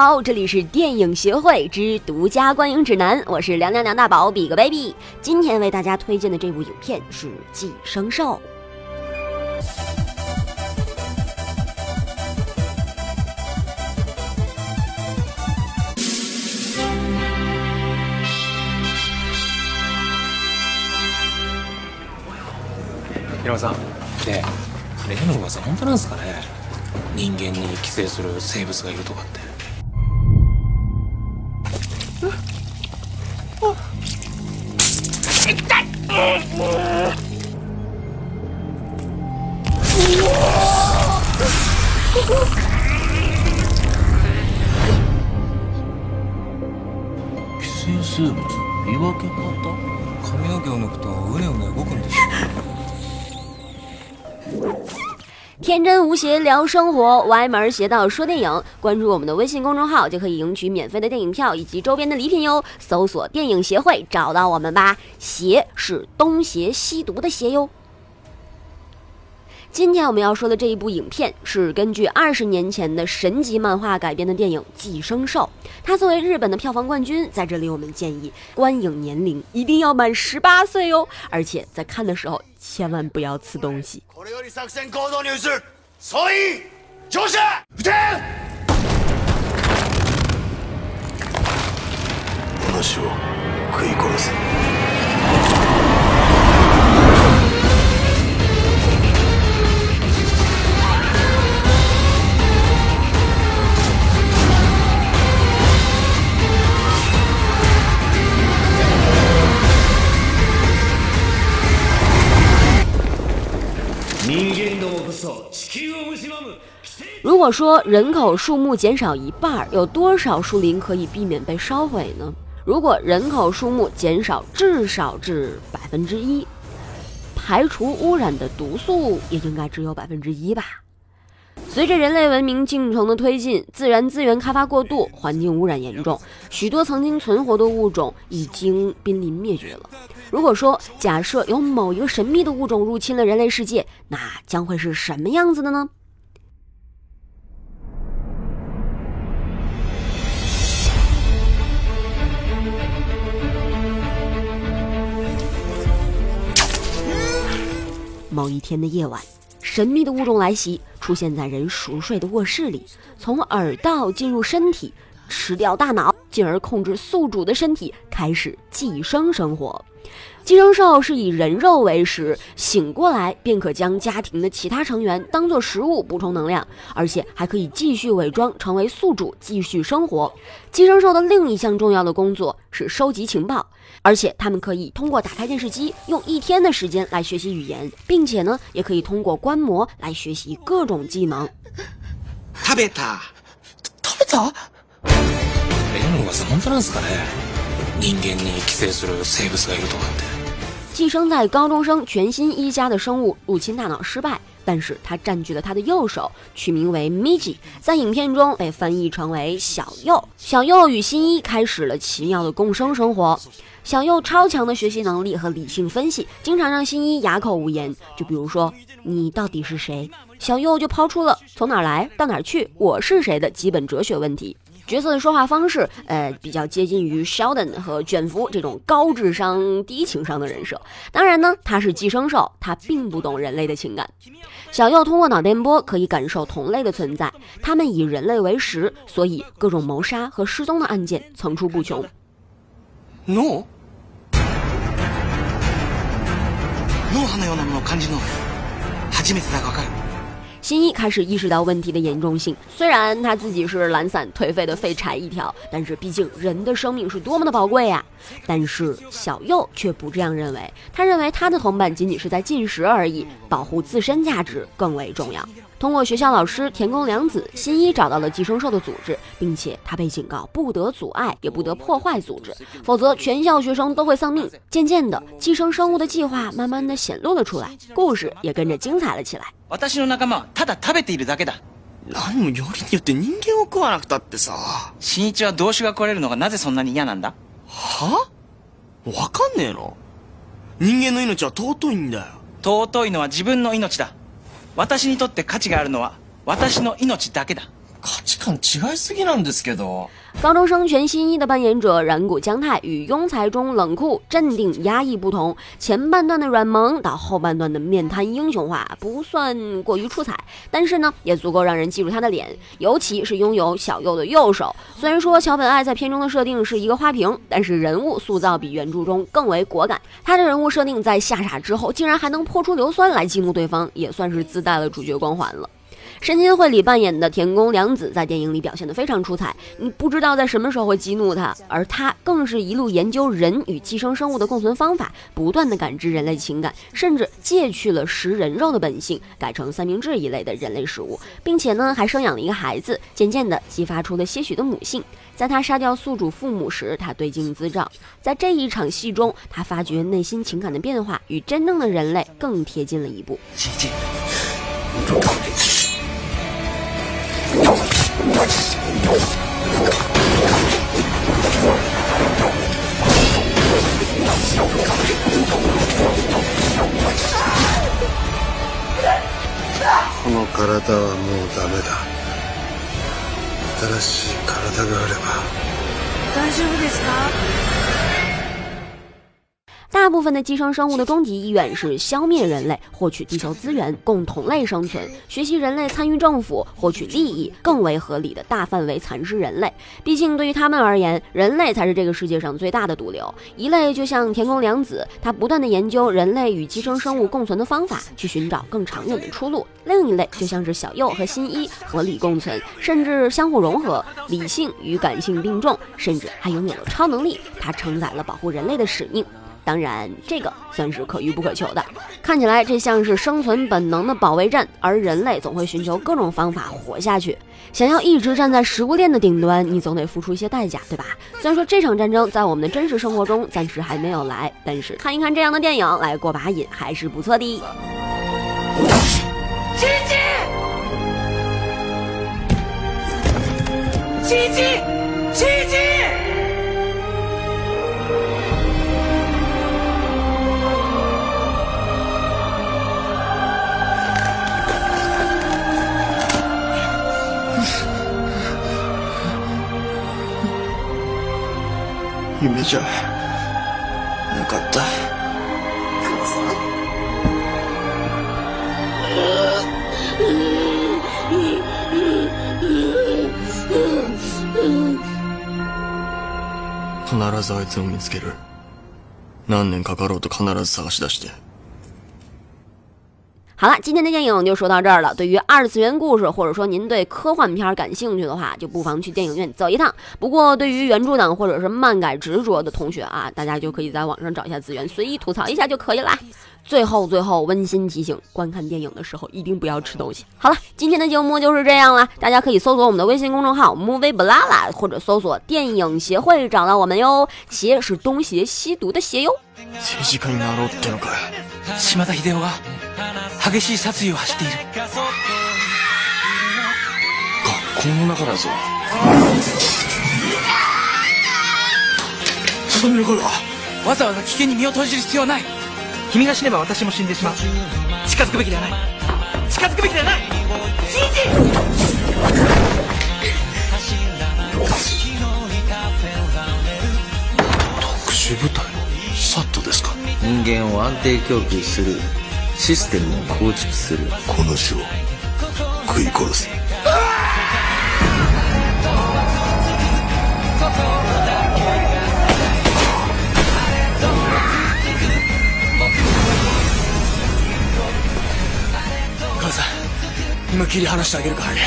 好，这里是电影协会之独家观影指南，我是凉凉梁大宝比个 baby。今天为大家推荐的这部影片是《寄生兽》。平野さんで例の噂本当なんですかね人間に寄生する生物がいるとかって 寄生生物見分け方髪の毛を抜くとうねうね動くん。です天真无邪聊生活，歪门邪道说电影。关注我们的微信公众号，就可以赢取免费的电影票以及周边的礼品哟。搜索“电影协会”，找到我们吧。邪是东邪西毒的邪哟。今天我们要说的这一部影片是根据二十年前的神级漫画改编的电影《寄生兽》。它作为日本的票房冠军，在这里我们建议观影年龄一定要满十八岁哦，而且在看的时候千万不要吃东西。これより作戦行動に移る総員乗車撃て話を食い殺せ 如果说人口数目减少一半，有多少树林可以避免被烧毁呢？如果人口数目减少至少至百分之一，排除污染的毒素也应该只有百分之一吧。随着人类文明进程的推进，自然资源开发过度，环境污染严重，许多曾经存活的物种已经濒临灭绝了。如果说假设有某一个神秘的物种入侵了人类世界，那将会是什么样子的呢？某一天的夜晚，神秘的物种来袭，出现在人熟睡的卧室里，从耳道进入身体，吃掉大脑，进而控制宿主的身体，开始寄生生活。寄生兽是以人肉为食，醒过来便可将家庭的其他成员当做食物补充能量，而且还可以继续伪装成为宿主继续生活。寄生兽的另一项重要的工作是收集情报，而且它们可以通过打开电视机，用一天的时间来学习语言，并且呢，也可以通过观摩来学习各种技能。食べた食べた例の噂本当なんですかね人間に寄生する生物がいるとかって 寄生在高中生全新一家的生物入侵大脑失败，但是它占据了他的右手，取名为 Miji，在影片中被翻译成为小右。小右与新一开始了奇妙的共生生活。小右超强的学习能力和理性分析，经常让新一哑口无言。就比如说，你到底是谁？小右就抛出了从哪来到哪去，我是谁的基本哲学问题。角色的说话方式，呃，比较接近于 Sheldon 和卷福这种高智商低情商的人设。当然呢，他是寄生兽，他并不懂人类的情感。小右通过脑电波可以感受同类的存在，他们以人类为食，所以各种谋杀和失踪的案件层出不穷。脳脳波のようなものを感じるの初めてだがわかる 新一开始意识到问题的严重性，虽然他自己是懒散颓废的废柴一条，但是毕竟人的生命是多么的宝贵呀！但是小右却不这样认为，他认为他的同伴仅仅是在进食而已，保护自身价值更为重要。通过学校老师田宫良子，新一找到了寄生兽的组织，并且他被警告不得阻碍，也不得破坏组织，否则全校学生都会丧命。渐渐的，寄生生物的计划慢慢的显露了出来，故事也跟着精彩了起来。私の仲間はただ食べているだけだ。何もよりによって人間を食わなくたってさ。新一は同種が来れるのがなぜそんなに嫌なんだ？は？わかんねえの？人間の命は尊いんだよ。尊いのは自分の命だ。私にとって価値があるのは私の命だけだ価値観違いすぎなんですけど。高中生全新一的扮演者染谷将太与庸才中冷酷、镇定、压抑不同，前半段的软萌到后半段的面瘫英雄化，不算过于出彩，但是呢，也足够让人记住他的脸，尤其是拥有小右的右手。虽然说桥本爱在片中的设定是一个花瓶，但是人物塑造比原著中更为果敢。他的人物设定在吓傻之后，竟然还能破出硫酸来激怒对方，也算是自带了主角光环了。 深津绘里扮演的田宫凉子在电影里表现得非常出彩，你不知道在什么时候会激怒他，而他更是一路研究人与寄生生物的共存方法，不断的感知人类情感，甚至戒去了食人肉的本性，改成三明治一类的人类食物，并且呢还生养了一个孩子，渐渐的激发出了些许的母性。在他杀掉宿主父母时，他对镜自照，在这一场戏中，他发觉内心情感的变化与真正的人类更贴近了一步。この体はもうダメだ。新しい体があれば。大丈夫ですか？大部分的寄生生物的终极意愿是消灭人类，获取地球资源，供同类生存，学习人类参与政府，获取利益，更为合理的大范围蚕食人类。毕竟对于他们而言，人类才是这个世界上最大的毒瘤。一类就像田宫良子，他不断的研究人类与寄生生物共存的方法，去寻找更长远的出路。另一类就像是小右和新一，合理共存，甚至相互融合，理性与感性并重，甚至还拥有了超能力。他承载了保护人类的使命。当然，这个算是可遇不可求的。看起来这像是生存本能的保卫战，而人类总会寻求各种方法活下去。想要一直站在食物链的顶端，你总得付出一些代价，对吧？虽然说这场战争在我们的真实生活中暂时还没有来，但是看一看这样的电影来过把瘾还是不错的。奇迹！奇迹！奇迹。夢じゃなかった。必ずあいつを見つける。何年かかろうと必ず探し出して。好了，今天的电影就说到这儿了。对于二次元故事，或者说您对科幻片感兴趣的话，就不妨去电影院走一趟。不过，对于原著党或者是漫改执着的同学啊，大家就可以在网上找一下资源，随意吐槽一下就可以啦。最后，最后温馨提醒：观看电影的时候一定不要吃东西。好了，今天的节目就是这样了。大家可以搜索我们的微信公众号 “movie 不拉拉”，或者搜索“电影协会”找到我们哟。邪是东邪西毒的邪哟。激しい殺意を走っている。学校の中だぞ。声はわざわざ危険に身を投じる必要はない。君が死ねば私も死んでしまう。近づくべきではない。近づくべきではない。特殊部隊？サットですか？人間を安定供給するシステムを構築するこの種を食い殺せ母さん、今切り離してあげるからね。